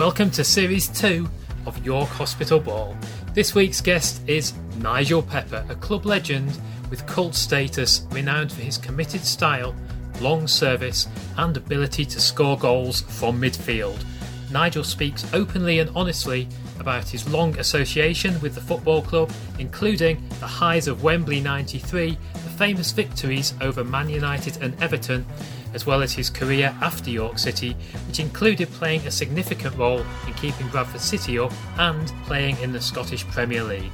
Welcome to Series 2 of York Hospital Ball. This week's guest is Nigel Pepper, a club legend with cult status, renowned for his committed style, long service, and ability to score goals from midfield. Nigel speaks openly and honestly about his long association with the football club, including the highs of Wembley 93, the famous victories over Man United and Everton, as well as his career after York City, which included playing a significant role in keeping Bradford City up and playing in the Scottish Premier League.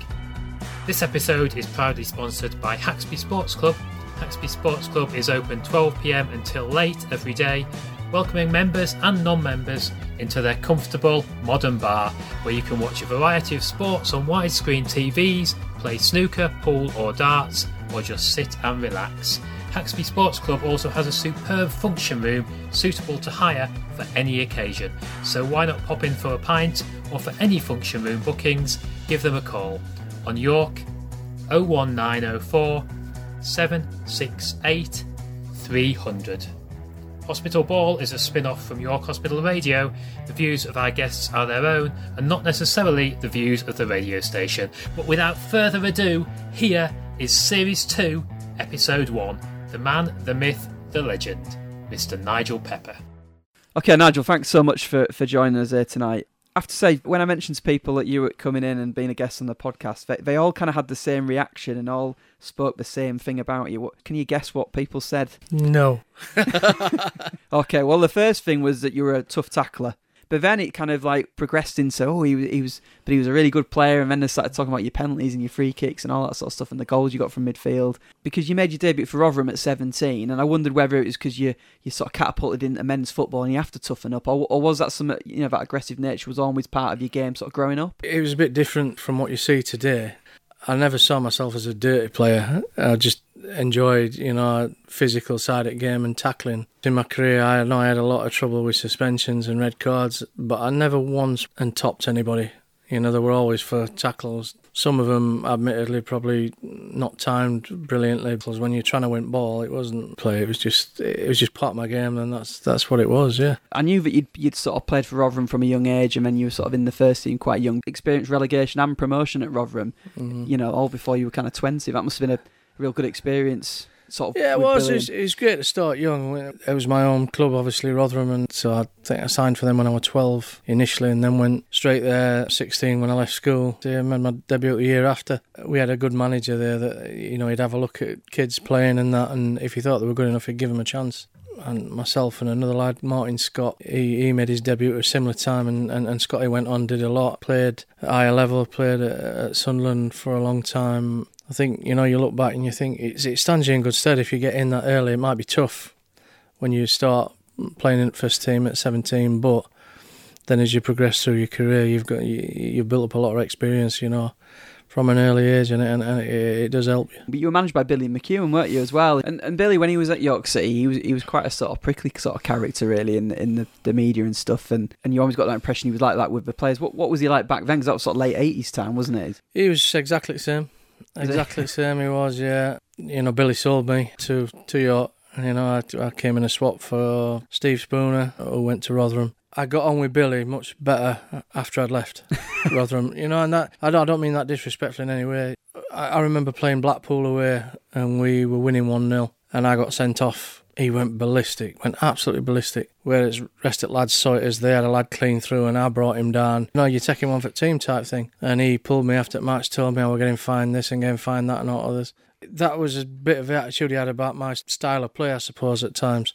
This episode is proudly sponsored by Haxby Sports Club. Haxby Sports Club is open 12pm until late every day, welcoming members and non members into their comfortable modern bar where you can watch a variety of sports on widescreen TVs, play snooker, pool, or darts, or just sit and relax. Haxby Sports Club also has a superb function room suitable to hire for any occasion. So why not pop in for a pint or for any function room bookings, give them a call on York 01904 768 300. Hospital Ball is a spin off from York Hospital Radio. The views of our guests are their own and not necessarily the views of the radio station. But without further ado, here is Series 2, Episode 1 The Man, the Myth, the Legend, Mr. Nigel Pepper. Okay, Nigel, thanks so much for, for joining us here tonight. I have to say, when I mentioned to people that you were coming in and being a guest on the podcast, they, they all kind of had the same reaction and all spoke the same thing about you. What, can you guess what people said? No. okay, well, the first thing was that you were a tough tackler. But then it kind of like progressed into oh he was, he was but he was a really good player and then they started talking about your penalties and your free kicks and all that sort of stuff and the goals you got from midfield because you made your debut for Rotherham at 17 and I wondered whether it was because you you sort of catapulted into men's football and you have to toughen up or, or was that some you know that aggressive nature was always part of your game sort of growing up? It was a bit different from what you see today. I never saw myself as a dirty player. I just enjoyed, you know, physical side of the game and tackling. In my career, I know I had a lot of trouble with suspensions and red cards, but I never once and topped anybody. You know, they were always for tackles. Some of them, admittedly, probably not timed brilliantly because when you're trying to win ball, it wasn't play. It was just, it was just part of my game, and that's that's what it was. Yeah. I knew that you'd you'd sort of played for Rotherham from a young age, and then you were sort of in the first team quite young. Experienced relegation and promotion at Rotherham. Mm-hmm. You know, all before you were kind of twenty. That must have been a real good experience. Sort of yeah, it was. It was, it was great to start young. It was my own club, obviously Rotherham, and so I think I signed for them when I was twelve initially, and then went straight there sixteen when I left school. I made my debut a year after. We had a good manager there that you know he'd have a look at kids playing and that, and if he thought they were good enough, he'd give them a chance and myself and another lad, Martin Scott, he, he made his debut at a similar time, and, and, and Scotty went on, did a lot, played at higher level, played at, at Sunderland for a long time, I think you know you look back and you think it stands you in good stead if you get in that early. It might be tough when you start playing in the first team at 17, but then as you progress through your career, you've got you, you've built up a lot of experience, you know, from an early age, and, and, and it, it, does help you. But you were managed by Billy McEwan, weren't you, as well? And, and Billy, when he was at York City, he was he was quite a sort of prickly sort of character, really, in in the, the media and stuff. And, and you always got that impression he was like that with the players. What what was he like back then? Because that was sort of late 80s time, wasn't it? He was exactly the same. Exactly the same he was, yeah. You know, Billy sold me to to York. You know, I, I came in a swap for Steve Spooner, who went to Rotherham. I got on with Billy much better after I'd left Rotherham. You know, and that I don't, I don't mean that disrespectfully in any way. I, I remember playing Blackpool away, and we were winning one 0 and I got sent off he went ballistic, went absolutely ballistic. Whereas rest of lads saw it as they had a lad clean through and I brought him down. You No, you're taking one for team type thing. And he pulled me after the match, told me oh, I was getting fined this and getting fined that and all others. That was a bit of the attitude he had about my style of play, I suppose, at times.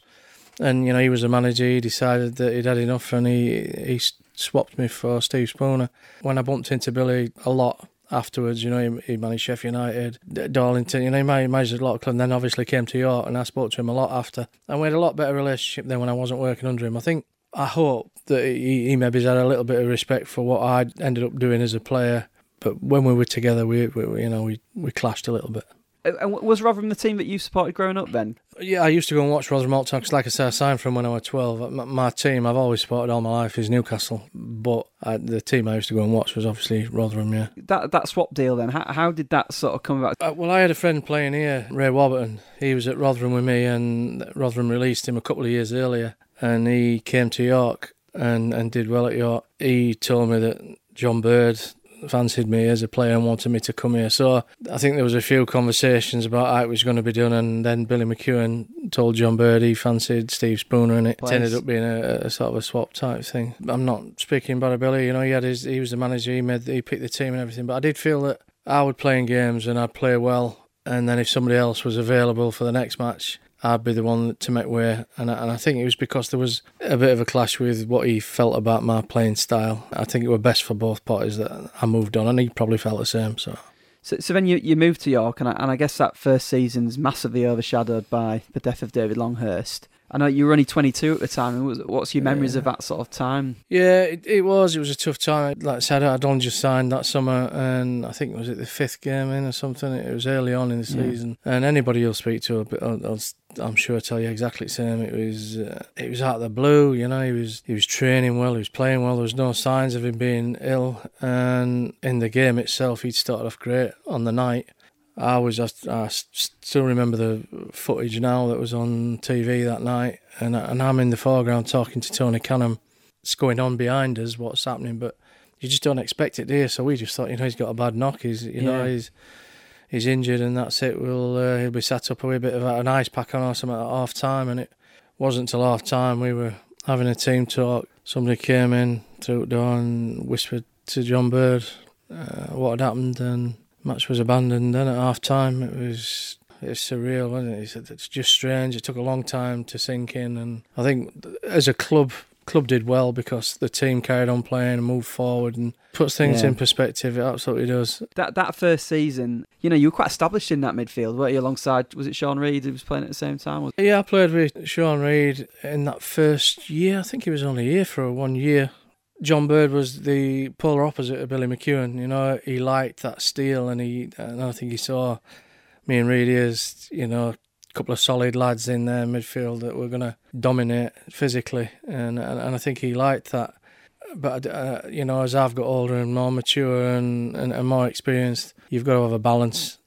And, you know, he was a manager, he decided that he'd had enough and he, he swapped me for Steve Spooner. When I bumped into Billy a lot, afterwards. You know, he, he managed Sheffield United, Darlington. You know, he managed a lot of clubs. And then obviously came to York, and I spoke to him a lot after. And we had a lot better relationship than when I wasn't working under him. I think I hope that he, he maybe had a little bit of respect for what I ended up doing as a player. But when we were together, we, we you know we, we clashed a little bit. Uh, and was Rotherham the team that you supported growing up then? Yeah, I used to go and watch Rotherham all the time because, like I said, I signed from when I was 12. My, my, team I've always supported all my life is Newcastle, but I, the team I used to go and watch was obviously Rotherham, yeah. That that swap deal then, how, how did that sort of come about? Uh, well, I had a friend playing here, Ray Warburton. He was at Rotherham with me, and Rotherham released him a couple of years earlier, and he came to York and, and did well at York. He told me that John Bird fancied me as a player and wanted me to come here. So I think there was a few conversations about how it was going to be done, and then Billy McEwan told John Bird he fancied Steve Spooner, and it Place. ended up being a, a sort of a swap type thing. I'm not speaking about Billy, you know, he had his, he was the manager, he made, he picked the team and everything, but I did feel that I would play in games and I'd play well, and then if somebody else was available for the next match. I'd be the one to make way, and I, and I think it was because there was a bit of a clash with what he felt about my playing style. I think it was best for both parties that I moved on, and he probably felt the same. So So, so then you, you moved to York, and I, and I guess that first season's massively overshadowed by the death of David Longhurst. I know you were only 22 at the time. and was- What's your memories of that sort of time? Yeah, it, it was. It was a tough time. Like I said, I'd only just signed that summer, and I think was it the fifth game in or something. It was early on in the Yeah. season, and anybody you'll speak to, will- will- I'm sure I tell you exactly the same. It was uh, it was out of the blue. You know, he was he was training well, he was playing well. There was no signs of him being ill, and in the game itself, he'd started off great on the night. I was I, I still remember the footage now that was on TV that night, and I- and I'm in the foreground talking to Tony Canham. It's going on behind us, what's happening, but you just don't expect it, do you? So we just thought, you know, he's got a bad knock. He's you know he's he's injured, and that's it. We'll uh, he'll be sat up with a bit of an ice pack on or something at half time, and it wasn't till half time we were having a team talk. Somebody came in through the door and whispered to John Bird uh, what had happened, and match was abandoned. Then at half time, it was it's surreal, wasn't it? It's just strange. It took a long time to sink in, and I think as a club, club did well because the team carried on playing and moved forward and puts things Yeah. in perspective. It absolutely does. That that first season, you know, you were quite established in that midfield, weren't you? Alongside, was it Shaun Reid who was playing at the same time? Was- Yeah, I played with Shaun Reid in that first year. I think he was only here for one year. John Bird was the polar opposite of Billy McEwan. You know, he liked that steel, and he, and I think he saw me and Reid as you know a couple of solid lads in there midfield that were going to dominate physically, and, and and I think he liked that. But uh, you know, as I've got older and more mature and, and, and more experienced, you've got to have a balance.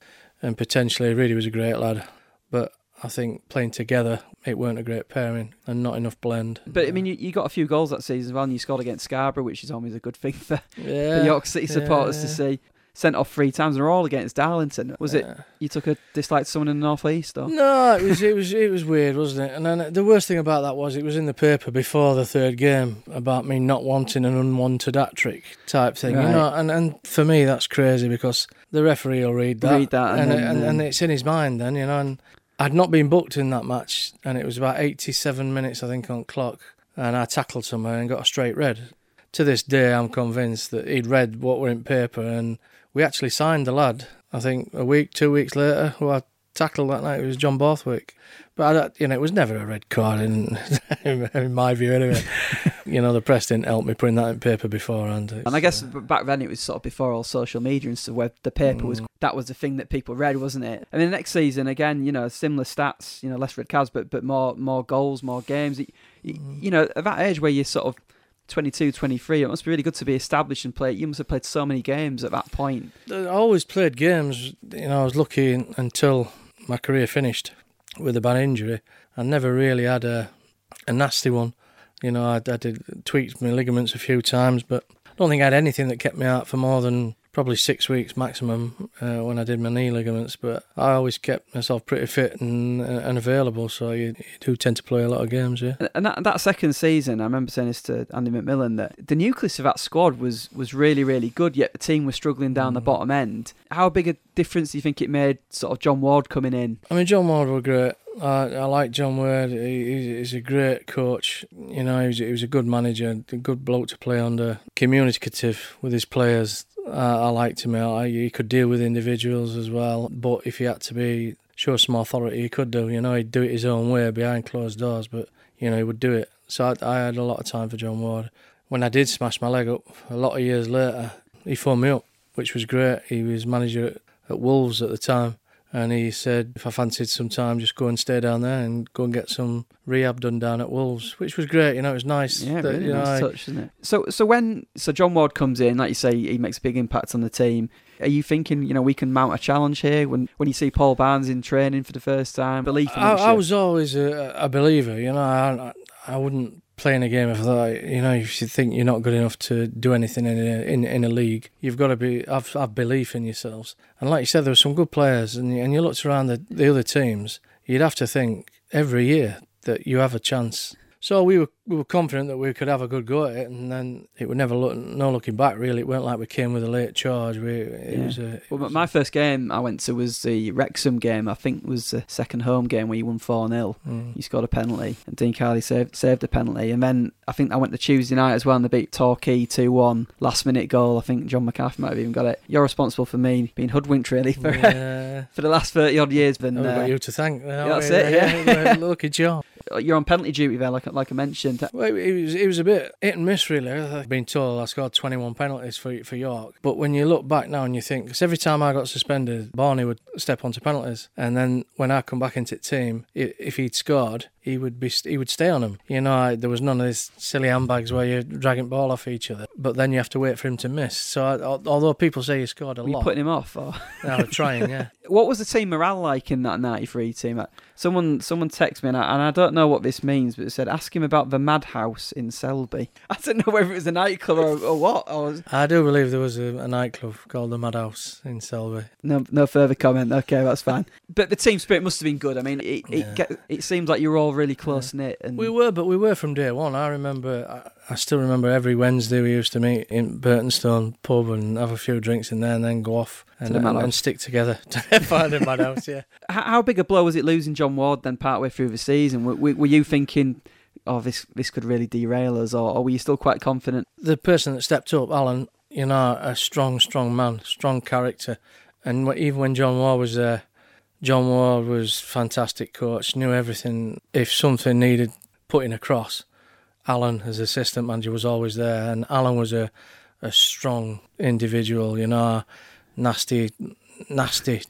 And potentially, Reid was a great lad, but I think playing together, it weren't a great pairing and not enough blend. But I mean, you, you got a few goals that season as well, and you scored against Scarborough, which is always a good thing for, yeah, for York City supporters to yeah. see. Sent off three times, in a row against Darlington. Was it you took a dislike to someone in the North East, or No, it was it was it was weird, wasn't it? And then the worst thing about that was it was in the paper before the third game about me not wanting an unwanted hat trick type thing, Right. you know. And and for me that's crazy because the referee will read that, Read that and and then, and, and it's in his mind then, you know. And I'd not been booked in that match, and it was about eighty-seven minutes, I think, on clock, and I tackled someone and got a straight red. To this day, I'm convinced that he'd read what were in paper, and we actually signed the lad. I think a week, two weeks later, who I tackled that night was John Borthwick. But I, don't- you know, it was never a red card in, in my view, anyway. you know, the press didn't help me putting that in paper beforehand. And I guess It's, b back then it was sort of before all social media and stuff, where the paper was Mm. that was the thing that people read, wasn't it? And then the next season, again, you know, similar stats, you know, less red cards, but but more more goals, more games. You, Mm. you know, at that age where you're sort of 22, 23, it must be really good to be established and play. You must have played so many games at that point. I always played games. You know, I was lucky until my career finished with a bad injury. I never really had a a nasty one. You know, I, I did tweaked my ligaments a few times, but I don't think I had anything that kept me out for more than probably six weeks maximum uh, when I did my knee ligaments. But I always kept myself pretty fit and and available, so you, you do tend to play a lot of games. Yeah. And- that, that second season, I remember saying this to Andy McMillan that the nucleus of that squad was was really really good. Yet the team was struggling down the Mm. bottom end. How big a difference do you think it made? Sort of John Ward coming in. I mean, John Ward were great. I, I like John Ward. He, he's- he's a great coach. You know, he was, he was a good manager, a good bloke to play under. Communicative with his players. I, I liked him. He could deal with individuals as well. But if he had to be show some authority, he could do. You know, he'd do it his own way behind closed doors. But you know, he would do it. So I, I had a lot of time for John Ward. When I did smash my leg up, a lot of years later, he phoned me up, which was great. He was manager at, at Wolves at the time and he said if I fancied some time, just go and stay down there and go and get some rehab done down at Wolves, which was great. You know, it was nice. Yeah, that, really you know, nice I- touch, isn't it? So, so when so John Ward comes in, like you say, he makes a big impact on the team. Are you thinking, you know, we can mount a challenge here when when you see Paul Barnes in training for the first time? Belief. I, I was always a, a believer. You know, I, I wouldn't playing a game, I thought, you know, if you think you're not good enough to do anything in a, in, in a league, you've got to be have, have belief in yourselves. And like you said, there were some good players, and, and you looked around the, the other teams, you'd have to think every year that you have a chance so we were we were confident that we could have a good go at it, and then it would never look no looking back. Really, it weren't like we came with a late charge. We it yeah. was a. It well, was my first game I went to was the Wrexham game. I think was the second home game where you won four 0 mm. You scored a penalty, and Dean Kiely saved saved a penalty, and then I think I went to Tuesday night as well, and they beat Torquay two one last minute goal. I think John McCarthy might have even got it. You're responsible for me being hoodwinked really for yeah. for the last thirty odd years. But oh, uh, you to thank. That's it. Yeah, yeah. lucky job. Uh, you're on penalty duty there, like like I mentioned. Well, it was it was a bit hit and miss really. I've been told I scored 21 penalties for for York, but when you look back now and you think, because every time I got suspended, Barney would step onto penalties, and then when I come back into the team, if he'd scored, he would be he would stay on him. You know, there was none of these silly handbags where you're dragging ball off each other. But then you have to wait for him to miss. So I, although people say he scored a Were lot, you putting him off. Or? I was trying, yeah. what was the team morale like in that '93 team? Someone someone texted me and I, and I don't know what this means, but it said ask him about the Madhouse in Selby. I don't know whether it was a nightclub or, or what. I, was... I do believe there was a, a nightclub called the Madhouse in Selby. No, no further comment. Okay, that's fine. but the team spirit must have been good. I mean, it yeah. it, get, it seems like you're all really close knit. And we were, but we were from day one. I remember, I, I still remember every Wednesday we used to meet in Burtonstone pub and have a few drinks in there, and then go off and, and, and stick together to find a madhouse. Yeah. How big a blow was it losing John Ward then partway through the season? Were, were you thinking? Oh, this this could really derail us, or, or were you still quite confident? The person that stepped up, Alan, you know, a strong, strong man, strong character, and even when John Ward was there, John Ward was fantastic coach, knew everything. If something needed putting across, Alan, as assistant manager, was always there, and Alan was a a strong individual, you know, nasty, nasty,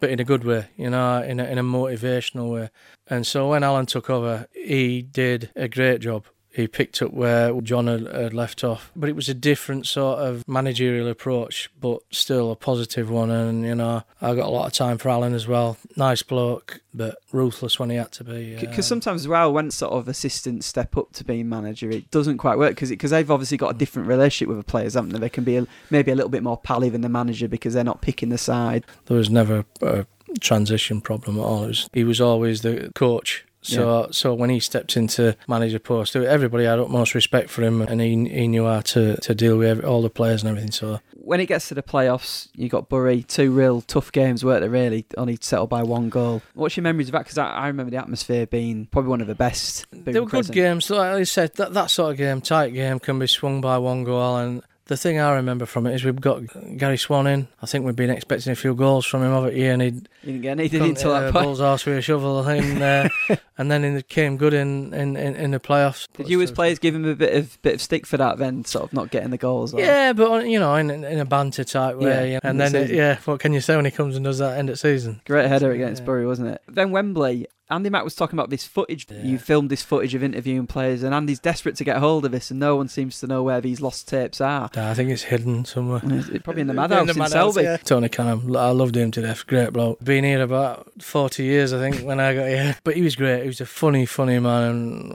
but in a good way, you know, in a, in a motivational way. And so when Alan took over, he did a great job he picked up where John had, had, left off. But it was a different sort of managerial approach, but still a positive one. And, you know, I got a lot of time for Alan as well. Nice bloke, but ruthless when he had to be. Because uh, sometimes as well, when sort of assistants step up to being manager, it doesn't quite work because because they've obviously got a different relationship with the players, haven't they? They can be a, maybe a little bit more pally than the manager because they're not picking the side. There was never a transition problem at all. Was, he was always the coach so yeah. so when he stepped into manager post, everybody had utmost respect for him, and he he knew how to, to deal with every, all the players and everything. So when it gets to the playoffs, you got Bury, two real tough games, weren't they? Really, only settled by one goal. What's your memories of that? Because I, I, remember the atmosphere being probably one of the best. They were good games. Like I said, that that sort of game, tight game, can be swung by one goal and the thing I remember from it is we've got Gary Swann in. I think we've been expecting a few goals from him over here, and he didn't get anything until that uh, point. Bull's arse with a shovel, in, uh, and then it came good in, in, in, in the playoffs. Did you, as players, give him a bit of bit of stick for that? Then, sort of not getting the goals. Or? Yeah, but you know, in, in a banter type way. Yeah, and then, it, yeah, what can you say when he comes and does that end of season? Great header against yeah. Bury, wasn't it? Then Wembley. Andy Mack was talking about this footage. Yeah. You filmed this footage of interviewing players, and Andy's desperate to get hold of this, and no one seems to know where these lost tapes are. I think it's hidden somewhere. It's probably in the madhouse in, the Selby. Yeah. Tony Canham, I loved him to death. Great bloke. Been here about forty years, I think, when I got here. But he was great. He was a funny, funny man, and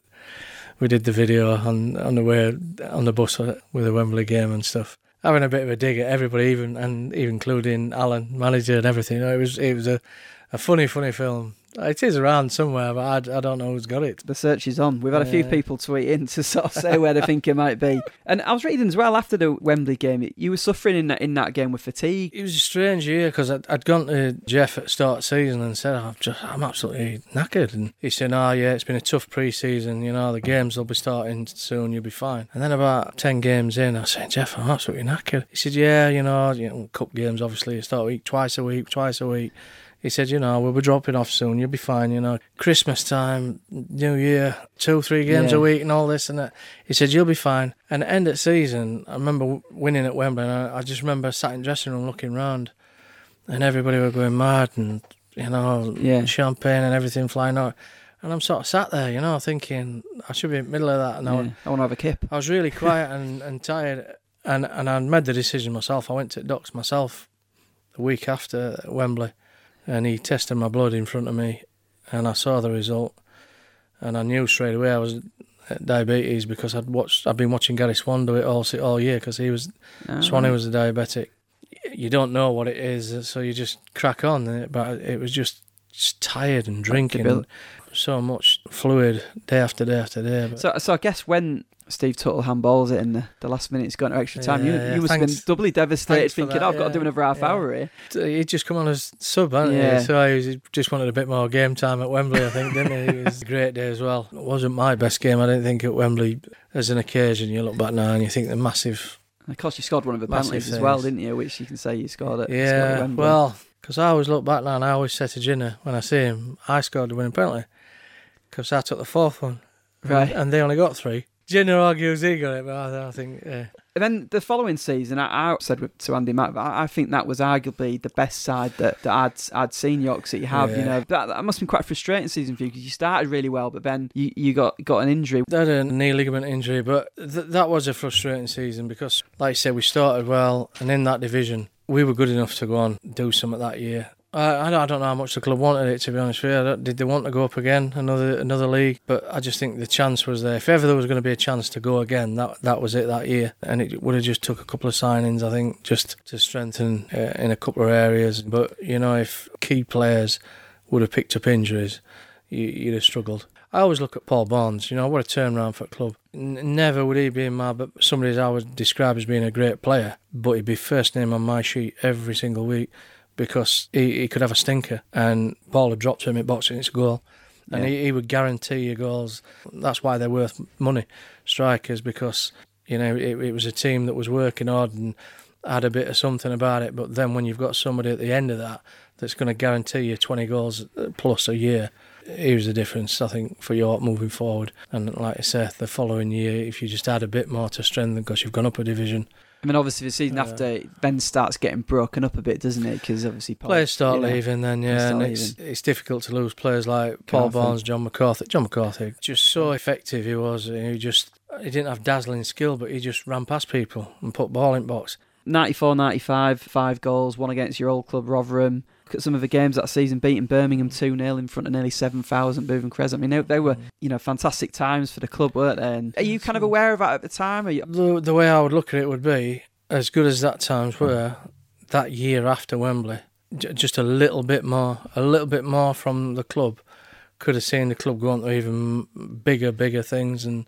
we did the video on on the way on the bus uh, with the Wembley game and stuff having a bit of a dig at everybody, even and even including Alan, manager and everything. You know, it was it was a, a funny, funny film. It is around somewhere, but I, I don't know who's got it. The search is on. We've had a few people tweet in to sort of say where they think it might be. And I was reading as well after the Wembley game, you were suffering in that in that game with fatigue. It was a strange year because I'd, I'd gone to Jeff at start season and said I'm just I'm absolutely knackered, and he said, "Oh yeah, it's been a tough pre-season. You know the games will be starting soon. You'll be fine." And then about ten games in, I said, "Jeff, I'm absolutely knackered." He said, "Yeah, you know, you know, cup games obviously you start week twice a week, twice a week." He said, you know, we'll be dropping off soon. You'll be fine. You know, Christmas time, New Year, two, three games yeah. a week, and all this and that. He said, you'll be fine. And end of season, I remember winning at Wembley, and I, I just remember sat in dressing room looking round, and everybody were going mad, and you know, yeah. champagne and everything flying out. And I'm sort of sat there, you know, thinking I should be in the middle of that. And yeah. I, I want to have a kip. I was really quiet and, and tired, and and I made the decision myself. I went to Docs myself the week after Wembley and he tested my blood in front of me, and I saw the result, and I knew straight away I was diabetes because I'd watched, I'd been watching Gary Swann do it all all year because he was Ah, Swanee was a diabetic. You don't know what it is, so you just crack on. But it was just, tired and drinking Bill- so much fluid day after day after day. But So, so I guess when Steve Tutill handballs it in the, the last minute, it's gone to extra time. you, Yeah, yeah. you must have been doubly devastated, thinking, that, "I've got to do yeah, another half yeah. hour here." he'd just come on as sub, hadn't Yeah. he? So he just wanted a bit more game time at Wembley, I think, didn't he? It was a great day as well. It wasn't my best game, I don't think, at Wembley as an occasion. You look back now and you think the massive And of course, you scored one of the penalties as well, didn't you? Which you can say you scored it. Yeah, well, because I always look back now and I always say to Ginner when I see him, I scored the winning penalty because I took the fourth one. Right. And they only got three. Ginner argues he got it, but I, I think, yeah. And then the following season, I, I said with- to Andy Mack, I, I think that was arguably the best side that, that I'd I'd seen York City have. You know, that, that must have been quite a frustrating season for you because you started really well, but then you, you got got an injury. They had a knee ligament injury, but th- that was a frustrating season because, like I said, we started well, and in that division, we were good enough to go on do something that year. I, I don't- know how much the club wanted it to be honest with you. Did they want to go up again another another league? But I just think the chance was there. If ever there was going to be a chance to go again, that that was it that year, and it would have just took a couple of signings, I think, just to strengthen uh, in a couple of areas. But you know, if key players would have picked up injuries, you, you'd have struggled. I always look at Paul Barnes. You know what a turnaround for a club. N- never would he be in my but somebody I would describe as being a great player, but he'd be first name on my sheet every single week because he, he could have a stinker and ball had dropped to him at boxing, it's a goal. And Yeah. he, he would guarantee you goals. That's why they're worth money, strikers, because you know it, it was a team that was working hard and had a bit of something about it. But then when you've got somebody at the end of that that's going to guarantee you 20 goals uh, plus a year, here's the difference, I think, for York moving forward. And like I said, the following year, if you just add a bit more to strengthen, because you've gone up a division, I mean, obviously the season after Ben starts getting broken up a bit, doesn't it? Because obviously Paul, players start you know, leaving, then yeah, and it's it's difficult to lose players like Paul Carthy. Barnes, John McCarthy. John McCarthy, just so effective he was. He just he didn't have dazzling skill, but he just ran past people and put ball in box. 94 95, five goals, one against your old club Rotherham. Look at some of the games that season, beating Birmingham 2 0 in front of nearly 7,000 Bootham Crescent. I mean, they, they were, mm. you know, fantastic times for the club, weren't they? And are you kind of mm. aware of that at the time? Are you, The the way I would look at it would be as good as that times mm. were. That year after Wembley, j- just a little bit more, a little bit more from the club could have seen the club go on to even bigger, bigger things. And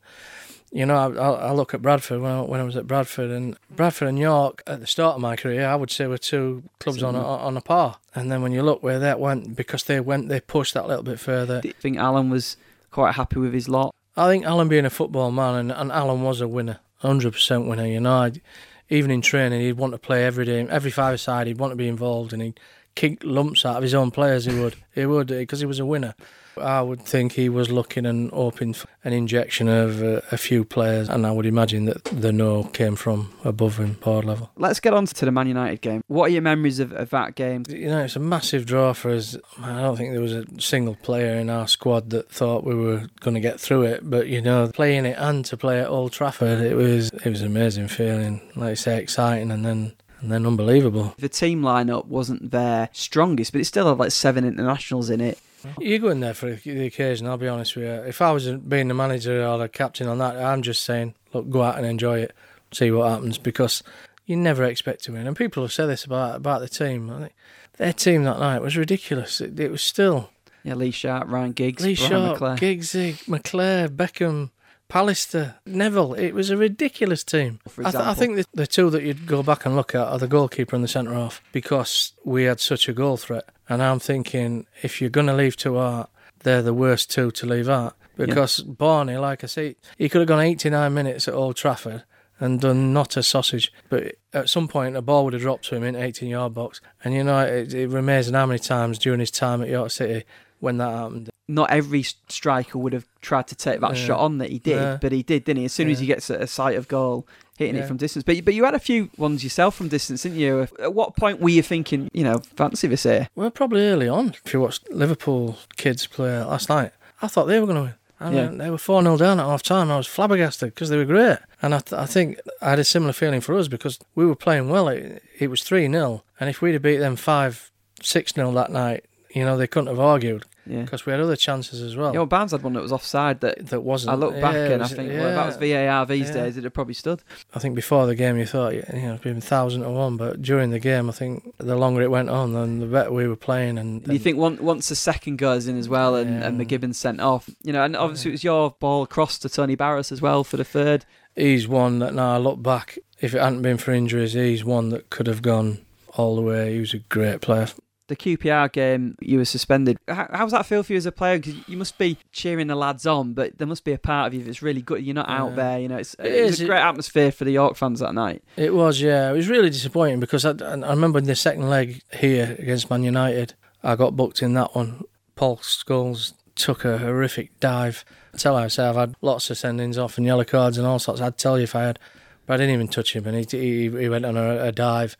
you know, I, I, look at Bradford when I, when I was at Bradford and Bradford and York at the start of my career, I would say were two clubs on a, on a par. And then when you look where that went, because they went, they pushed that little bit further. do you think Alan was quite happy with his lot? I think Alan being a football man, and, and Alan was a winner, hundred percent winner. You know, I'd, even in training, he'd want to play every day, every five side. He'd want to be involved, and he'd kick lumps out of his own players. He would, he would, because he was a winner. I would think he was looking and hoping for an injection of uh, a few players, and I would imagine that the no came from above him, board level. Let's get on to the Man United game. What are your memories of, of that game? You know, it's a massive draw for us. I don't think there was a single player in our squad that thought we were going to get through it. But you know, playing it and to play at Old Trafford, it was it was an amazing feeling. Like I say, exciting and then and then unbelievable. The team lineup wasn't their strongest, but it still had like seven internationals in it. You go in there for the occasion. I'll be honest with you. If I was being the manager or the captain on that, I'm just saying, look, go out and enjoy it, see what happens, because you never expect to win. And people have said this about about the team. I think their team that night was ridiculous. It, it was still Yeah, Lee Sharpe, Ryan Giggs, Lee Brian Sharpe, McClair. Giggsy, McClair, Beckham, Pallister, Neville. It was a ridiculous team. For I, th- I think the, the two that you'd go back and look at are the goalkeeper and the centre half because we had such a goal threat. And I'm thinking, if you're going to leave two out, they're the worst two to leave out because Barney, like I say, he could have gone 89 minutes at Old Trafford and done not a sausage. But at some point, a ball would have dropped to him in 18 yard box. And you know, it, it amazing how many times during his time at York City when that happened. Not every striker would have tried to take that Yeah. shot on that he did, Yeah. but he did, didn't he? As soon as he gets a, a sight of goal, hitting it from distance. But but you had a few ones yourself from distance, didn't you? At what point were you thinking, you know, fancy this here? Well, probably early on. If you watched Liverpool kids play last night, I thought they were going to win. I mean, they were 4 0 down at half time. I was flabbergasted because they were great. And I, th- I think I had a similar feeling for us because we were playing well. It, it was 3 0. And if we'd have beat them 5 6 0 that night, you know, they couldn't have argued. Yeah. because we had other chances as well. Yeah, well, Barnes had one that was offside that that wasn't. I look back yeah, and I think, well, if that was VAR these Yeah. days, it'd have probably stood. I think before the game you thought you know it'd been thousand to one, but during the game I think the longer it went on, then the better we were playing. And, Do you think one, once the second goes in as well and, and Yeah. McGibbon sent off, you know, and obviously it was your ball across to Tony Barras as well for the third. he's one that now I look back, if it hadn't been for injuries, he's one that could have gone all the way. He was a great player. The QPR game, you were suspended. How, how's that feel for you as a player? Because you must be cheering the lads on, but there must be a part of you that's really good. You're not out there, you know. It's, uh, It it was is, a it- great atmosphere for the York fans that night. It was, yeah. It was really disappointing because I, I remember in the second leg here against Man United, I got booked in that one. Paul Scholes took a horrific dive. I tell you, I say I've had lots of sendings off and yellow cards and all sorts. I'd tell you if I had, but I didn't even touch him, and he he, he went on a, a dive,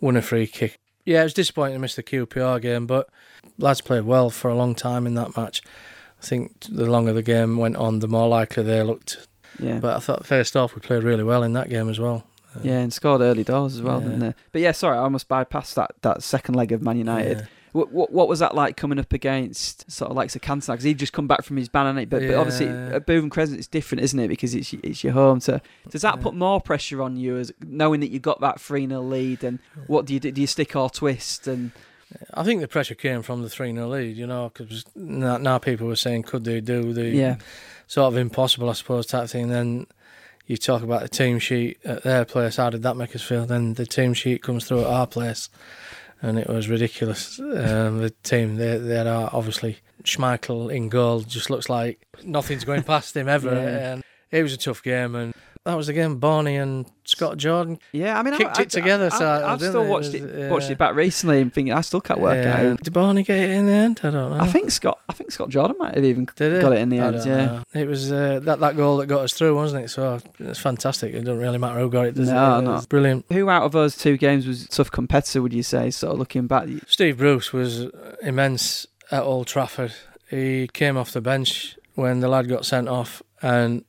won a free kick. Yeah, it was disappointing to miss the QPR game, but lads played well for a long time in that match. I think the longer the game went on, the more likely they looked. Yeah. But I thought first off we played really well in that game as well. yeah, and scored early doors as well, Yeah. didn't they? But yeah, sorry, I almost bypassed that, that second leg of Man United. Yeah. What, what what was that like coming up against sort of like Sir Cantona? Because he'd just come back from his ban, hadn't he? But, but obviously Yeah. at Bootham Crescent it's different, isn't it? Because it's it's your home. So does that Yeah. put more pressure on you as knowing that you got that three 0 lead? And what do you do? Do you stick or twist? And I think the pressure came from the 3 0 lead, you know, because now, now people were saying, could they do the yeah, sort of impossible, I suppose, type thing. Then you talk about the team sheet at their place, how did that make us feel? Then the team sheet comes through at our place, and it was ridiculous. Um, the team, they, they are obviously Schmeichel in goal, just looks like nothing's going past him ever. Yeah. And it was a tough game, and that was again Barney and Scott Jordan yeah. I mean, Kicked I, it together, I, so I, have still they? watched It was, watched it back recently and thinking I still can't work Yeah. out. Did Barney get it in the end? I don't know. I think Scott, I think Scott Jordan might have even Did got it in the I end. Yeah. know. It was uh, that that goal that got us through, wasn't it? So it's fantastic. It doesn't really matter who got it, does No, it? No. brilliant. Who out of those two games was a tough competitor? Would you say? Sort of looking back, Steve Bruce was immense at Old Trafford. He came off the bench when the lad got sent off, and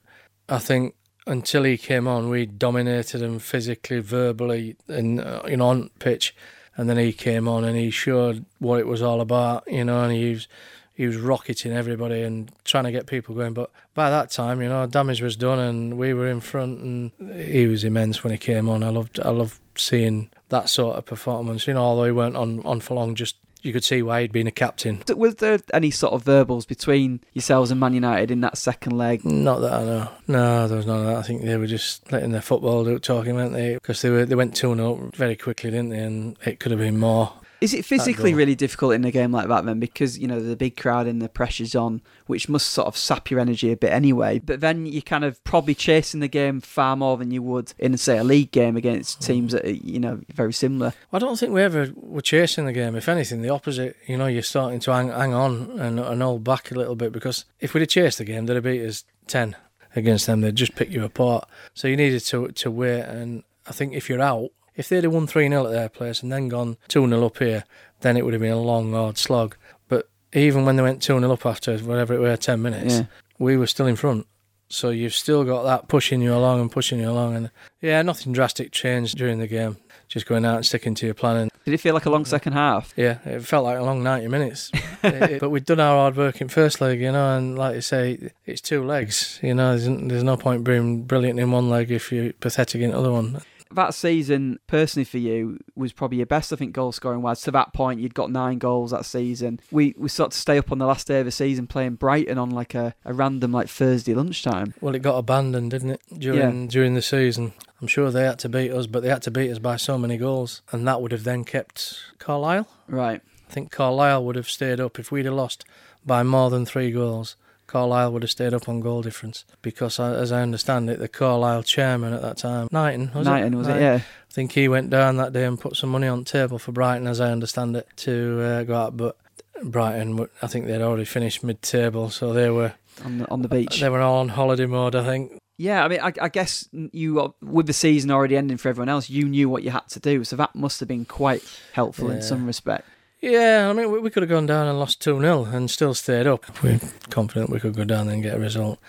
I think until he came on, we dominated him physically, verbally, and uh, you know on pitch. And then he came on and he showed what it was all about, you know, and he was he was rocketing everybody and trying to get people going. But by that time, you know, damage was done and we were in front, and he was immense when he came on. I loved I loved seeing that sort of performance. You know, although he weren't on on for long, just you could see why he'd been a captain. was there any sort of verbals between yourselves and Man United in that second leg? Not that I know. No, there was none of that. I think they were just letting their football do talking, weren't they? Because they were they went two 0 very quickly, didn't they? And it could have been more. Is it physically really difficult in a game like that then? Because, you know, the big crowd and the pressure's on, which must sort of sap your energy a bit anyway. But then you're kind of probably chasing the game far more than you would in, say, a league game against mm. teams that are, you know, very similar. I don't think we ever were chasing the game. If anything, the opposite. You know, you're starting to hang, hang on and, and hold back a little bit because if we'd have chased the game, they'd have beat us 10 against them. They'd just pick you apart. So you needed to, to wait. And I think if you're out, if they'd have won 3 0 at their place and then gone 2 0 up here, then it would have been a long, hard slog. But even when they went 2 0 up after whatever it were, 10 minutes, Yeah. we were still in front. So you've still got that pushing you along and pushing you along. And yeah, nothing drastic changed during the game. Just going out and sticking to your plan. And Did it feel like a long second half? yeah, it felt like a long 90 minutes. It- it- but we'd done our hard work in first leg, you know, and like you say, it's two legs. You know, there's, there's no point being brilliant in one leg if you're pathetic in the other one. That season, personally for you, was probably your best, I think, goal scoring wise. To that point, you'd got nine goals that season. We we sort of stay up on the last day of the season playing Brighton on like a, a random like Thursday lunchtime. Well, it got abandoned, didn't it, during during the season? I'm sure they had to beat us, but they had to beat us by so many goals, and that would have then kept Carlisle. Right. I think Carlisle would have stayed up if we'd have lost by more than three goals. Carlisle would have stayed up on goal difference because, I- as I understand it, the Carlisle chairman at that time, Knighton, was Knighton, it? was Knighton. it? Yeah. I think he went down that day and put some money on the table for Brighton, as I understand it, to uh, go out. But Brighton, I think they'd already finished mid-table, so they were On the, on the beach. they were all on holiday mode. I think. Yeah, I mean, I, I guess you, uh, with the season already ending for everyone else, you knew what you had to do. So that must have been quite helpful in some respect. Yeah, I mean, we, we could have gone down and lost 2 0 and still stayed up. We're confident we could go down and get a result.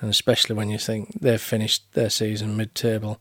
And especially when you think they've finished their season mid table,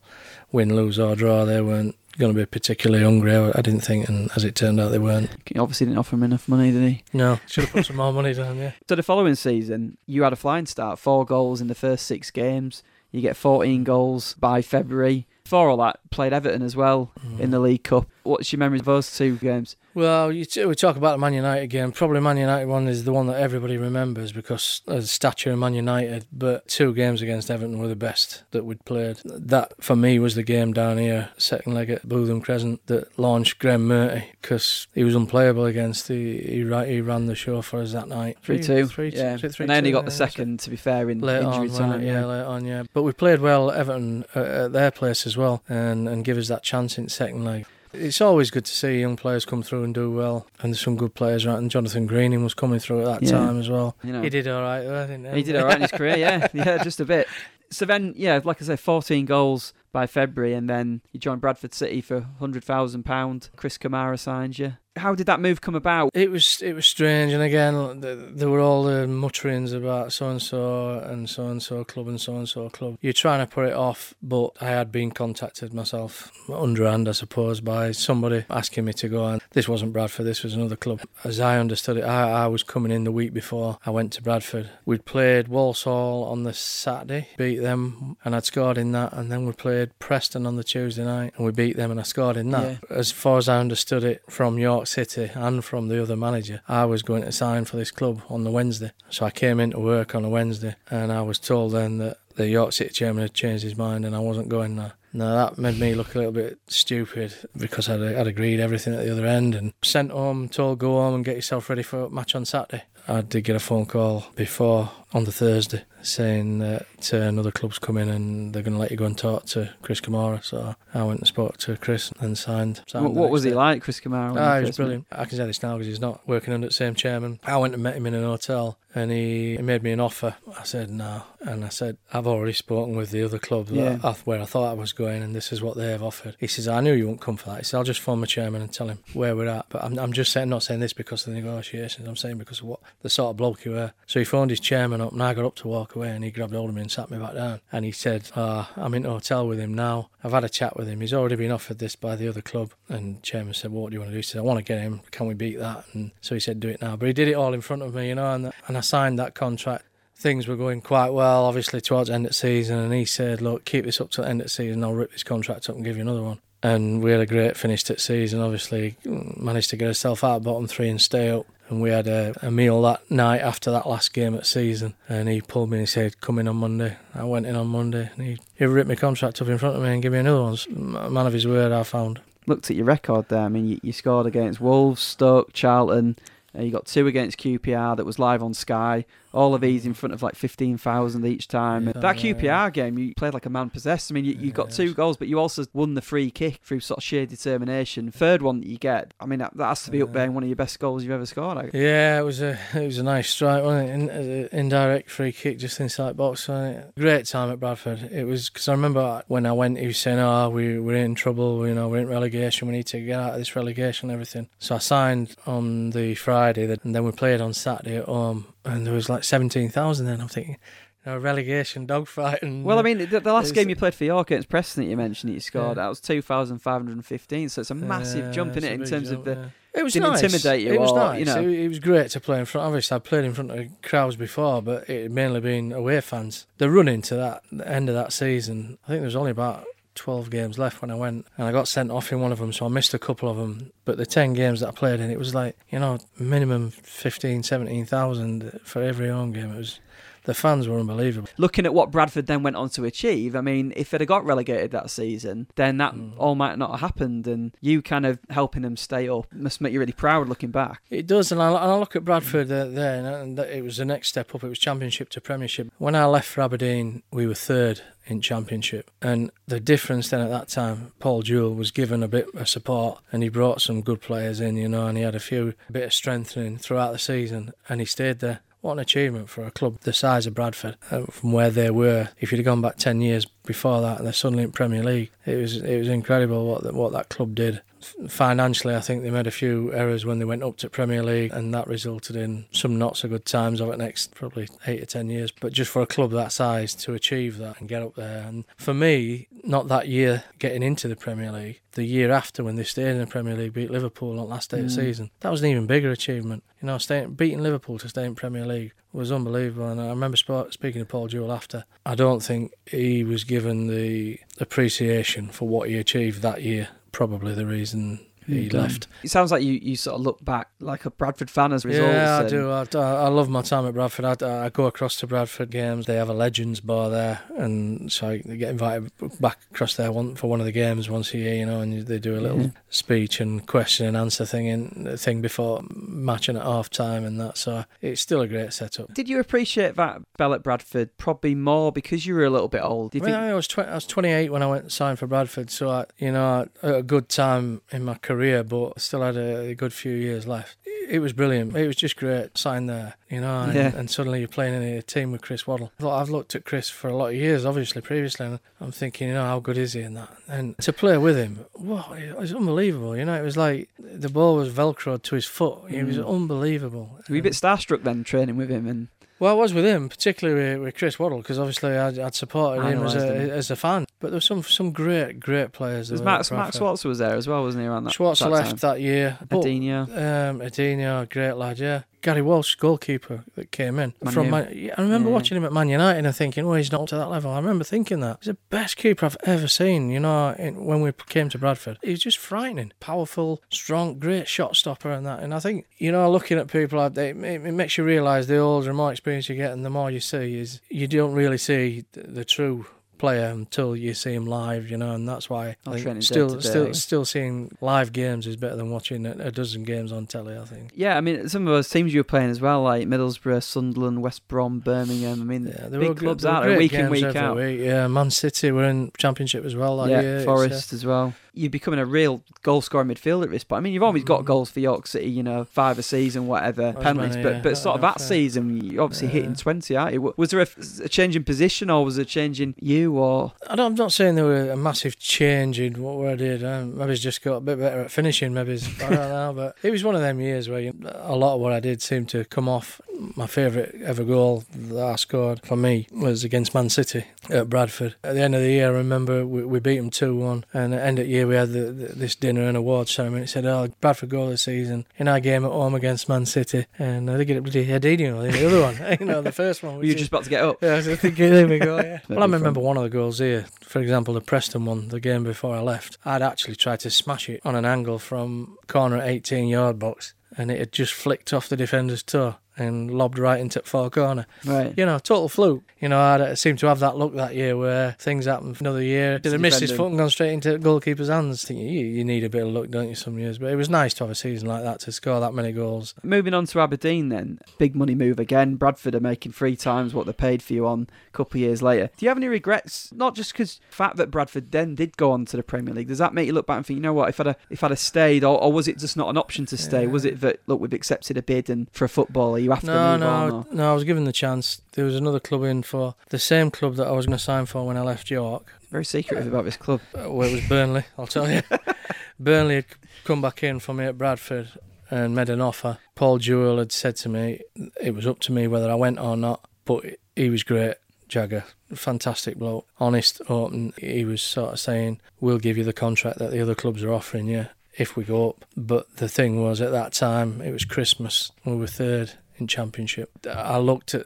win, lose, or draw, they weren't going to be particularly hungry. I, didn't think, and as it turned out, they weren't. He obviously didn't offer him enough money, did he? No, should have put some more money down. Yeah. So the following season, you had a flying start, four goals in the first six games. You get 14 goals by February. For all that, played Everton as well mm-hmm. in the League Cup. What's your memories of those two games? Well, you t- we talk about the Man United game. Probably Man United one is the one that everybody remembers because of the stature of Man United. But two games against Everton were the best that we'd played. That for me was the game down here, second leg at Bootham Crescent, that launched Graeme Murty because he was unplayable against. He he, ra- he ran the show for us that night. 3 2. Yeah. three- three- and they only got the yeah, that's second, to be fair, in Late injury on, time. right, yeah, late on, yeah. But we played well at Everton uh, at their place as well, and and give us that chance in second leg. It's always good to see young players come through and do well, and there's some good players, right? And Jonathan Greening was coming through at that Yeah. time as well. You know. He did all right, though, I think. He did all right in his career, yeah, yeah, just a bit. So then, yeah, like I say, 14 goals by February, and then you joined Bradford City for hundred thousand pound. Chris Kamara signs you. How did that move come about? It was it was strange, and again, there were all the mutterings about so and so and so and so club and so and so club. You're trying to put it off, but I had been contacted myself underhand, I suppose, by somebody asking me to go. And this wasn't Bradford; this was another club. As I understood it, I, I was coming in the week before I went to Bradford. We'd played Walsall on the Saturday, beat them, and I'd scored in that. And then we played Preston on the Tuesday night, and we beat them, and I scored in that. As far as I understood it from York City and from the other manager, I was going to sign for this club on the Wednesday. So I came into work on a Wednesday, and I was told then that the York City chairman had changed his mind, and I wasn't going there. Now that made me look a little bit stupid because I'd, I'd agreed everything at the other end and sent home, told go home and get yourself ready for a match on Saturday. I did get a phone call before on the Thursday saying that uh, another club's coming and they're going to let you go and talk to Chris Kamara. So I went and spoke to Chris and signed. signed What, what was he day. like, Chris Kamara? Ah, he was first met? brilliant. I can say this now because he's not working under the same chairman. I went and met him in an hotel and he, he made me an offer. I said no. And I said, I've already spoken with the other club that Yeah. I, where I thought I was going and this is what they've offered. He says, I knew you wouldn't come for that. He said, I'll just phone my chairman and tell him where we're at. But I'm, I'm just saying, not saying this because of the negotiations. I'm saying because of what the sort of bloke you were. So he phoned his chairman up and I got up to walk away and he grabbed hold of me and sat me back down. And he said, ah, I'm in a hotel with him now. I've had a chat with him. He's already been offered this by the other club. And chairman said, well, what do you want to do? He said, I want to get him. Can we beat that? And so he said, do it now. But he did it all in front of me, you know, and, and I signed that contract. Things were going quite well, obviously, towards end of season. And he said, look, keep this up to the end of season. I'll rip this contract up and give you another one. And we had a great finish to the season, obviously. Managed to get ourselves out bottom three and stay up. And we had a, a meal that night after that last game at season. And he pulled me and he said, Come in on Monday. I went in on Monday and he, he ripped my contract up in front of me and gave me another one. A man of his word, I found. Looked at your record there. I mean, you, you scored against Wolves, Stoke, Charlton. Uh, you got two against QPR that was live on Sky. All of these in front of like 15,000 each time. Yeah, that yeah, QPR yeah. game, you played like a man possessed. I mean, you, you got two goals, but you also won the free kick through sort of sheer determination. Third one that you get, I mean, that, that has to be up there in one of your best goals you've ever scored. I- Yeah, it was a it was a nice strike, wasn't it? In, uh, indirect free kick just inside box. wasn't it? Great time at Bradford. It was because I remember when I went, he was saying, "Oh, we we're in trouble. You know, we're in relegation. We need to get out of this relegation and everything." So I signed on the Friday, that- and then we played on Saturday at home, and there was like seventeen thousand. Then I'm thinking, you know, relegation dogfight. And Well, I mean, the, the last game you played for York against Preston that you mentioned that you scored, Yeah. that was 2,515. So it's a massive Yeah, jump in it in terms of the. yeah. It was didn't nice. intimidate you It was or, nice. you know. It, it was great to play in front. Obviously, I played in front of crowds before, but it had mainly been away fans. The run into that the end of that season, I think there was only about 12 games left when I went, and I got sent off in one of them, so I missed a couple of them. But the 10 games that I played in, it was like, you know, minimum 15, 17,000 for every home game. It was. The fans were unbelievable. Looking at what Bradford then went on to achieve, I mean, if it had got relegated that season, then that Mm. all might not have happened. And you kind of helping them stay up must make you really proud looking back. It does, and I, and I look at Bradford uh, there, and, and it was the next step up. It was Championship to Premiership. When I left for Aberdeen, we were third in Championship, and the difference then at that time, Paul Jewell was given a bit of support, and he brought some good players in, you know, and he had a few a bit of strengthening throughout the season, and he stayed there. What an achievement for a club the size of Bradford, uh, from where they were. If you'd have gone back ten years before that, and they're suddenly in Premier League, it was it was incredible what that, what that club did. Financially, I think they made a few errors when they went up to Premier League, and that resulted in some not so good times over the next probably eight or ten years. But just for a club that size to achieve that and get up there, and for me, not that year getting into the Premier League, the year after when they stayed in the Premier League, beat Liverpool on the last day of the Mm. season, that was an even bigger achievement. You know, staying, beating Liverpool to stay in Premier League was unbelievable. And I remember sp- speaking to Paul Jewell after. I don't think he was given the appreciation for what he achieved that year. Probably the reason he left. It sounds like you, you sort of look back like a Bradford fan as a result. Yeah, I do. I, I love my time at Bradford. I, I go across to Bradford games. They have a Legends bar there, and so I get invited back across there one, for one of the games once a year. You know, and they do a little Yeah. speech and question and answer thing in thing before matching at half time and that. So it's still a great setup. Did you appreciate that spell at Bradford probably more because you were a little bit old? Do you I, mean, think? I was tw- I was 28 when I went and signed for Bradford, so I, you know, I had a good time in my career, but still had a, a good few years left. It was brilliant. It was just great sign there, you know, and, Yeah. and suddenly you're playing in a team with Chris Waddle. I've looked at Chris for a lot of years, obviously previously, and I'm thinking, you know, how good is he in that? And to play with him, wow, it was unbelievable. You know, it was like the ball was velcroed to his foot. It was Mm. unbelievable. Were you a bit starstruck then training with him? And Well, I was with him, particularly with, with Chris Waddle, because obviously I'd, I'd supported him as a, him. as a fan. But there were some some great, great players. There Max, Max. Schwarzer was there as well, wasn't he? Around that, Schwartz that left time? that year. But, Edinho. um, Edinho, great lad, yeah. Gary Walsh, goalkeeper that came in Man from. Man, I remember Yeah. watching him at Man United and thinking, "Oh, he's not up to that level." I remember thinking that he's the best keeper I've ever seen. You know, in, when we came to Bradford, he was just frightening, powerful, strong, great shot stopper, and that. And I think you know, looking at people, it, it, it makes you realise the older and more experience you get, and the more you see, is you don't really see the, the true player until you see him live, you know, and that's why I think still, still, still seeing live games is better than watching a, dozen games on telly. I think. Yeah, I mean, some of those teams you were playing as well, like Middlesbrough, Sunderland, West Brom, Birmingham. I mean, Yeah, big clubs out there week in, week out. Week. Yeah, Man City were in Championship as well that yeah, year. Forest as well. You're becoming a real goal scoring midfielder at this point. I mean, you've always got Mm. goals for York City, you know, five a season, whatever, As penalties. many, but yeah, but sort of that yeah. season, you're obviously hitting 20, aren't you? Was there a, a change in position or was there a change in you? Or I don't, I'm not saying there were a massive change in what I did. Um, maybe it's just got a bit better at finishing. Maybe it's, I don't know, but it was one of them years where you, a lot of what I did seemed to come off. My favourite ever goal that I scored for me was against Man City at Bradford. At the end of the year, I remember we, we beat them two one, and at the end of the year we had the, the, this dinner and award ceremony. It said, "Oh, Bradford goal the season in our game at home against Man City," and uh, I think it bloody Edinho, the other one, you know, the first one. were you is- just about to get up? yeah, I was thinking, there we go. Yeah. Well, I be fun. remember one of the goals here. For example, the Preston one, the game before I left. I'd actually tried to smash it on an angle from corner at 18 yard box, and it had just flicked off the defender's toe and lobbed right into the far corner. Right. You know, total fluke. You know, I seemed to have that luck that year where things happened for another year. Did have missed his foot and gone straight into the goalkeeper's hands. I think you, you need a bit of luck, don't you, some years? But it was nice to have a season like that to score that many goals. Moving on to Aberdeen, then big money move again. Bradford are making three times what they paid for you on a couple of years later. Do you have any regrets? Not just because the fact that Bradford then did go on to the Premier League. Does that make you look back and think, you know what, if I'd have, if I'd have stayed, or, or was it just not an option to stay? Yeah. Was it that look, we've accepted a bid and for a footballer you have to No, move no, on? Or? no. I was given the chance. There was another club in for the same club that I was going to sign for when I left York. Very secretive about this club. uh, Well, it was Burnley. I'll tell you. Burnley had come back in for me at Bradford and made an offer. Paul Jewell had said to me it was up to me whether I went or not, but he was great. Jagger, fantastic bloke, honest, open. He was sort of saying, "We'll give you the contract that the other clubs are offering you if we go up." But the thing was, at that time, it was Christmas. We were third in Championship. I looked at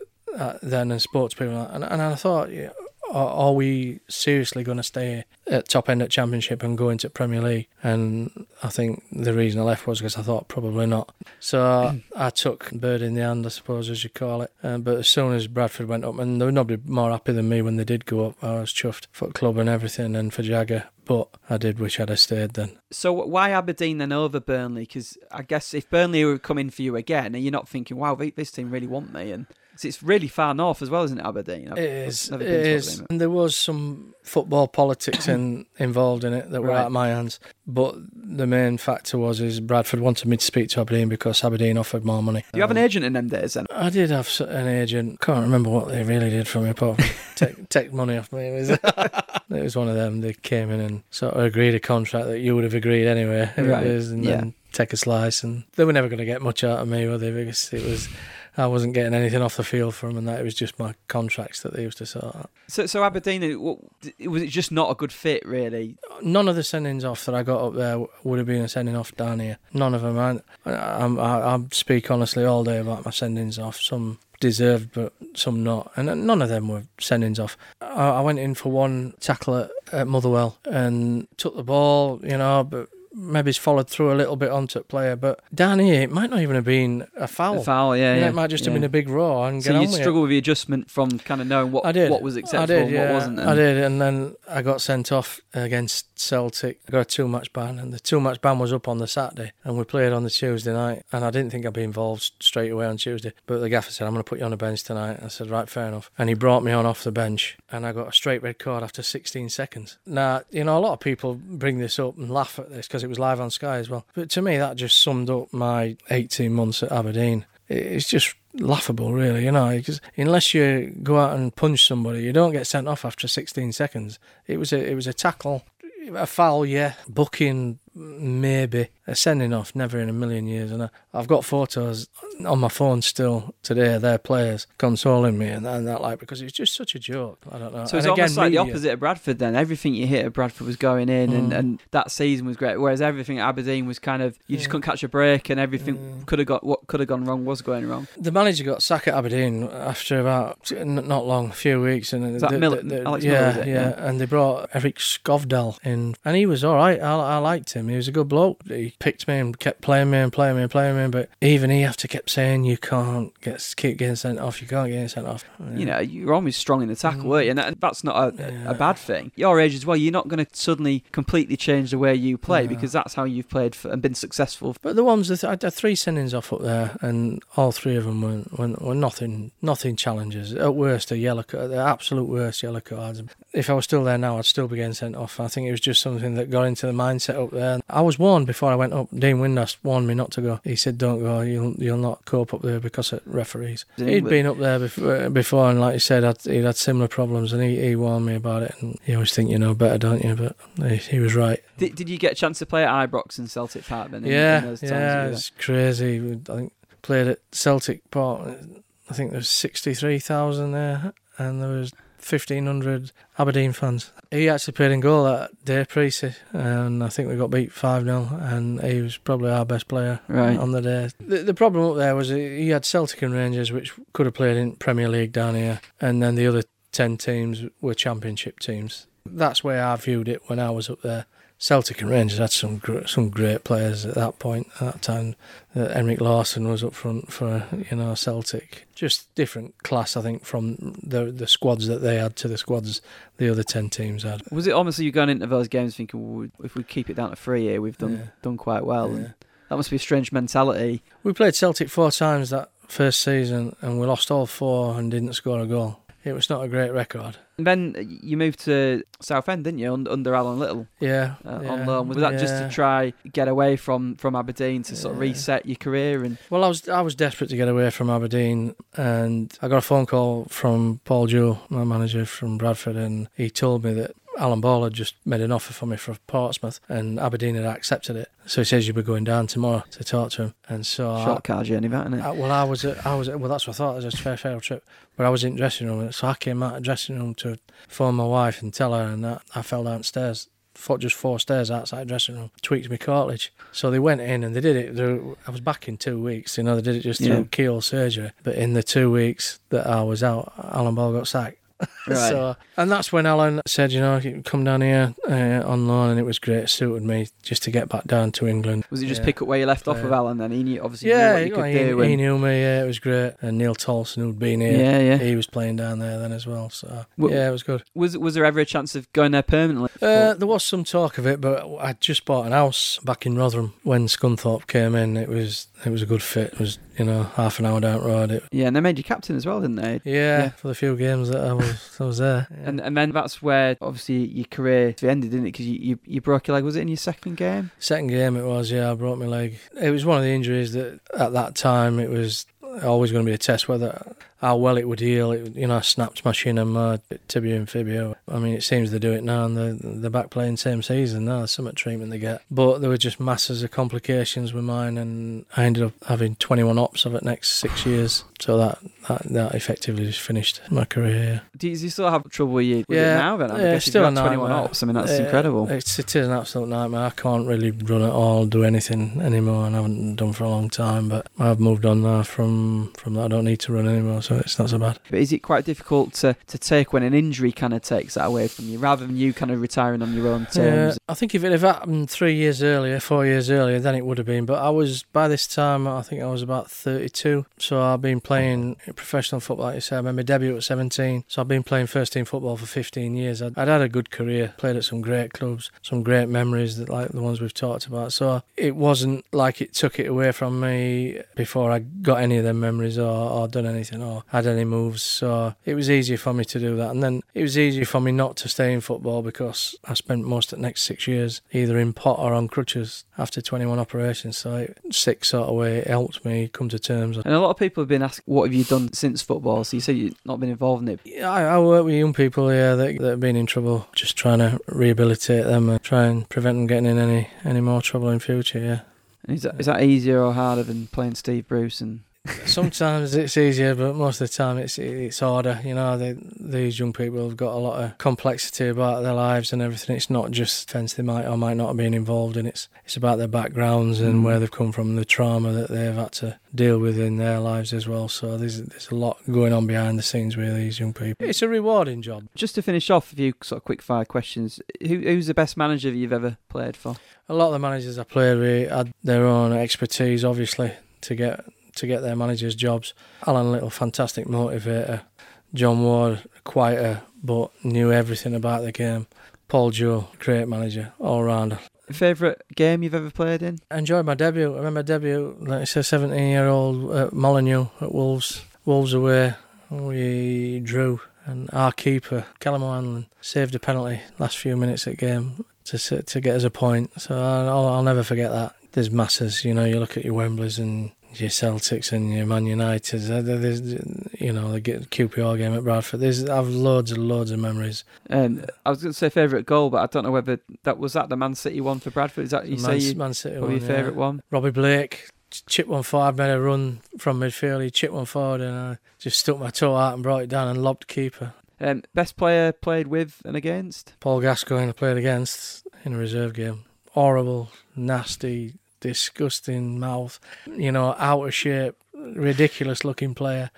then and spoke to people, and, and I thought, yeah, are, are we seriously going to stay at top end at Championship and go into Premier League? And I think the reason I left was because I thought probably not. So I took bird in the hand, I suppose, as you call it. Um, but as soon as Bradford went up, and there was nobody more happy than me when they did go up, I was chuffed for club and everything, and for Jagger. But I did wish I'd have stayed then. So why Aberdeen then over Burnley? Because I guess if Burnley were coming for you again, and you're not thinking, wow, this team really want me, and it's really far north as well, isn't it, Aberdeen? I've- It never It is. Aberdeen. And there was some football politics in, involved in it that were Right. out of my hands. But the main factor was is Bradford wanted me to speak to Aberdeen because Aberdeen offered more money. Do you have an Um, agent in them days then? I did have an agent. Can't remember what they really did for me, apart from take, take money off me. It was- It was one of them. They came in and sort of agreed a contract that you would have agreed anyway. It Right, was, and yeah. then take a slice, and they were never going to get much out of me, were they? Because it was. I wasn't getting anything off the field from them, and that it was just my contracts that they used to sort out. So, so Aberdeen, what, was it just not a good fit, really? None of the sendings off that I got up there would have been a sending off down here. None of them. I, I, I, I speak honestly all day about my sendings off. Some deserved, but some not. And none of them were sendings off. I, I went in for one tackle at, at Motherwell and took the ball, you know, but maybe it's followed through a little bit onto the player. But down here, it might not even have been a foul. A foul, yeah, know, yeah. it might just have been a big roar and So get you on with it. struggle with the adjustment from kind of knowing what I did. what was I acceptable did, and yeah. what wasn't. I did, and then I got sent off against Celtic. I got a two-match ban, and the two-match ban was up on the Saturday, and we played on the Tuesday night. And I didn't think I'd be involved straight away on Tuesday, but the gaffer said, "I'm going to put you on the bench tonight." I said, "Right, fair enough." And he brought me on off the bench, and I got a straight red card after 16 seconds. Now, you know, a lot of people bring this up and laugh at this because it was live on Sky as well, but to me, that just summed up my 18 months at Aberdeen. It's just laughable, really, you know, because unless you go out and punch somebody, you don't get sent off after 16 seconds. It was a it was a tackle, a foul, yeah, booking maybe, a sending off, never in a million years. And I, I've got photos on my phone still today. of Their players consoling me and that, and that like because it's just such a joke. I don't know. So it's And again, almost like the opposite of Bradford then. Everything you hit at Bradford was going in and, Mm. and that season was great. Whereas everything at Aberdeen was kind of you just couldn't catch a break and everything could have got what could have gone wrong was going wrong. The manager got sacked at Aberdeen after about not long, a few weeks, and Is that the- the- the- Alex Miller, yeah, it? yeah, Yeah. and they brought Eric Skovdahl in, and he was all right. I, I liked him. He was a good bloke. He picked me and kept playing me and playing me and playing me, but even he after kept saying you can't get keep getting sent off. You can't get sent off. You know, you're always strong in the tackle, Mm. weren't you? And that, that's not a, Yeah. a bad thing. Your age as well, you're not going to suddenly completely change the way you play No. because that's how you've played for, and been successful. But the ones that I had three sendings off up there, and all three of them were, were, were nothing, nothing challenges. At worst, a yellow, the absolute worst yellow cards. If I was still there now, I'd still be getting sent off. I think it was just something that got into the mindset up there. I was warned before I went up. Dean Windass warned me not to go. He said, "Don't go. You'll you'll not cope up there because of referees." He'd been up there before, uh, before and like you said, I'd, he'd had similar problems, and he, he warned me about it. And you always think you know better, don't you? But he, he was right. Did, did you get a chance to play at Ibrox and Celtic Park then? Yeah, in yeah, you were there? it's crazy. I think played at Celtic Park. I think there was sixty three thousand there, and there was fifteen hundred Aberdeen fans. He actually played in goal that day, Precy, and I think we got beat five 0 and he was probably our best player Right. on the day. The, the problem up there was he had Celtic and Rangers, which could have played in Premier League down here, and then the other ten teams were Championship teams. That's where I viewed it when I was up there. Celtic and Rangers had some gr- some great players at that point. At that time, uh, Henrik Larsson was up front for you know Celtic. Just different class, I think, from the the squads that they had to the squads the other ten teams had. Was it almost you going into those games thinking, well, if we keep it down to three here, we've done Yeah. done quite well? Yeah. And that must be a strange mentality. We played Celtic four times that first season, and we lost all four and didn't score a goal. It was not a great record. And then you moved to Southend, didn't you, under, Alan Little Yeah, uh, yeah, on loan? Was that just to try get away from, from Aberdeen to sort of Yeah. reset your career? And Well, I was I was desperate to get away from Aberdeen, and I got a phone call from Paul Jewell, my manager from Bradford, and he told me that Alan Ball had just made an offer for me for Portsmouth, and Aberdeen had accepted it. So he says you'll be going down tomorrow to talk to him, and so I- short car journey, that, isn't it? I, well, I was, at, I was, at, well, that's what I thought. It was a fair, fair trip, but I was in dressing room, so I came out of dressing room to phone my wife and tell her, and that I fell downstairs, just four stairs outside dressing room, tweaked my cartilage. So they went in and they did it. They, I was back in two weeks. You know, they did it just through Yeah. keel surgery. But in the two weeks that I was out, Alan Ball got sacked. Right. So, and that's when Alan said, you know, come down here uh, on loan, and it was great. It suited me just to get back down to England. was it just Yeah. pick up where you left off with Alan then? He knew, obviously knew Yeah, what you he, he, do. he and- knew me. Yeah, it was great. And Neil Tolson, who'd been here, yeah, yeah. he was playing down there then as well. So Well- yeah, it was good. Was was there ever a chance of going there permanently? Uh, there was some talk of it, but I just bought an house back in Rotherham when Scunthorpe came in. It was it was a good fit. It was you know half an hour down the road. It, yeah, and they made you captain as well, didn't they? yeah, Yeah. for the few games that I was I was there. Yeah. And and then that's where obviously your career ended, didn't it? Because you, you you broke your leg. Was it in your second game? Second game it was, yeah, I broke my leg. It was one of the injuries that at that time it was always going to be a test whether how well it would heal. It, you know, I snapped my shin and my tibia and fibia. I mean, it seems they do it now, and they're, they're back playing same season now. Some treatment they get, but there were just masses of complications with mine, and I ended up having 21 ops of it next six years. So that that, that effectively just finished my career. Do you, do you still have trouble with, you, with yeah, it now? Then I yeah, guess still you've got 21 ops. I mean, that's incredible. It's, it is an absolute nightmare. I can't really run at all, do anything anymore, and I haven't done for a long time. But I've moved on now from from that. I don't need to run anymore, so it's not so bad. But is it quite difficult to, to take when an injury kind of takes that away from you, rather than you kind of retiring on your own terms? I think if it had happened three years earlier, four years earlier, then it would have been. But I was by this time, I think I was about 32, so I've been playing professional football. Like you said, I made my debut at 17, so I've been playing first team football for 15 years. I'd, I'd had a good career, played at some great clubs, some great memories that like the ones we've talked about. So it wasn't like it took it away from me before I got any of them memories or, or done anything or had any moves. So it was easier for me to do that. And then it was easier for me not to stay in football because I spent most of the next six years either in pot or on crutches after 21 operations. So it, sick sort of way it helped me come to terms. And a lot of people have been asked, what have you done since football? So you say you've not been involved in it. Yeah, I, I work with young people here that, that have been in trouble, just trying to rehabilitate them and try and prevent them getting in any, any more trouble in future, yeah. And is that, is that easier or harder than playing Steve Bruce and Sometimes it's easier, but most of the time it's it's harder. You know, they, these young people have got a lot of complexity about their lives and everything. It's not just offence they might or might not have been involved in. It's it's about their backgrounds and mm. where they've come from, the trauma that they've had to deal with in their lives as well. So there's there's a lot going on behind the scenes with these young people. It's a rewarding job. Just to finish off, a few sort of quick fire questions. Who, who's the best manager you've ever played for? A lot of the managers I played with had their own expertise, obviously, to get to get their managers' jobs. Alan Little, fantastic motivator. John Ward, quieter but knew everything about the game. Paul Jewell, great manager, all round. Favourite game you've ever played in? I enjoyed my debut. I remember debut, like I said, 17 year old at Molineux at Wolves. Wolves away. We drew, and our keeper, Kelham O'Hanlon, saved a penalty last few minutes of the game to to get us a point. So I'll, I'll never forget that. There's masses, you know. You look at your Wembleys and your Celtics and your Man United. There's, you know, the QPR game at Bradford. There's, I've loads and loads of memories. And I was going to say favourite goal, but I don't know whether that was that the Man City one for Bradford. Is that you Man, say you, Man City one, your favourite yeah. one? Robbie Blake chip one forward, made a run from midfield. He chipped one forward, and I just stuck my toe out and brought it down and lobbed keeper. Um, best player played with and against? Paul Gascoigne I played against in a reserve game. Horrible, nasty, disgusting mouth, you know, out of shape, ridiculous looking player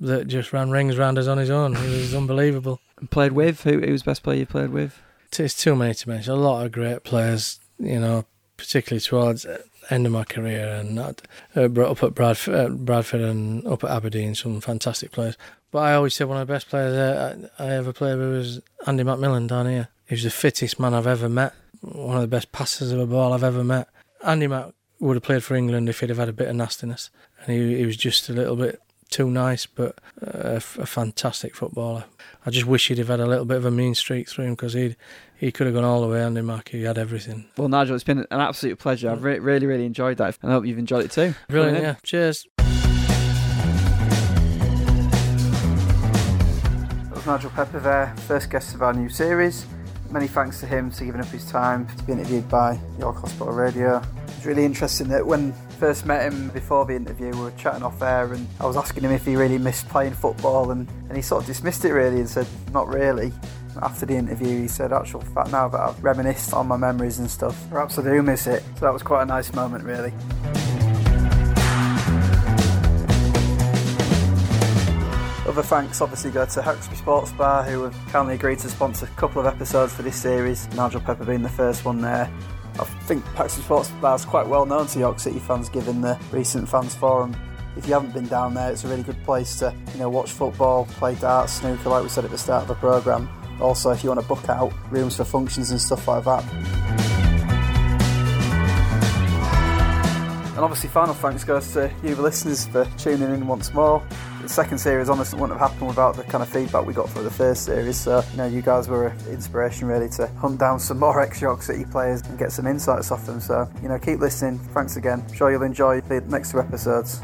that just ran rings round us on his own. It was unbelievable. And played with? Who, who was best player you played with? It's too many to mention. A lot of great players, you know, particularly towards end of my career and uh, up at Bradford, uh, Bradford and up at Aberdeen, some fantastic players. But I always say one of the best players I, I ever played with was Andy McMillan down here. He was the fittest man I've ever met, one of the best passers of a ball I've ever met. Andy Mack would have played for England if he'd have had a bit of nastiness, and he, he was just a little bit too nice, but uh, a, a fantastic footballer. I just wish he'd have had a little bit of a mean streak through him because he'd he could have gone all the way. Andy Mack, he had everything. Well, Nigel, it's been an absolute pleasure. I've re- really, really enjoyed that, and I hope you've enjoyed it too. Brilliant, yeah. Cheers. That was Nigel Pepper there, first guest of our new series. Many thanks to him for giving up his time to be interviewed by York Hospital Radio. It's really interesting that when first met him before the interview, we were chatting off air, and I was asking him if he really missed playing football, and, and he sort of dismissed it really and said, Not really. After the interview, he said, Actual fact, now that I've reminisced on my memories and stuff, perhaps I do miss it. So that was quite a nice moment, really. Other thanks obviously go to Hawksby Sports Bar, who have kindly agreed to sponsor a couple of episodes for this series, Nigel Pepper being the first one there. I think Hawksby Sports Bar is quite well known to York City fans given the recent fans forum. If you haven't been down there, it's a really good place to you know watch football, play darts, snooker, like we said at the start of the programme. Also, if you want to book out rooms for functions and stuff like that. And obviously, final thanks goes to you, the listeners, for tuning in once more the second series honestly wouldn't have happened without the kind of feedback we got for the first series. So, you know, you guys were an inspiration really to hunt down some more ex York City players and get some insights off them. So, you know, keep listening. Thanks again. I'm sure you'll enjoy the next two episodes.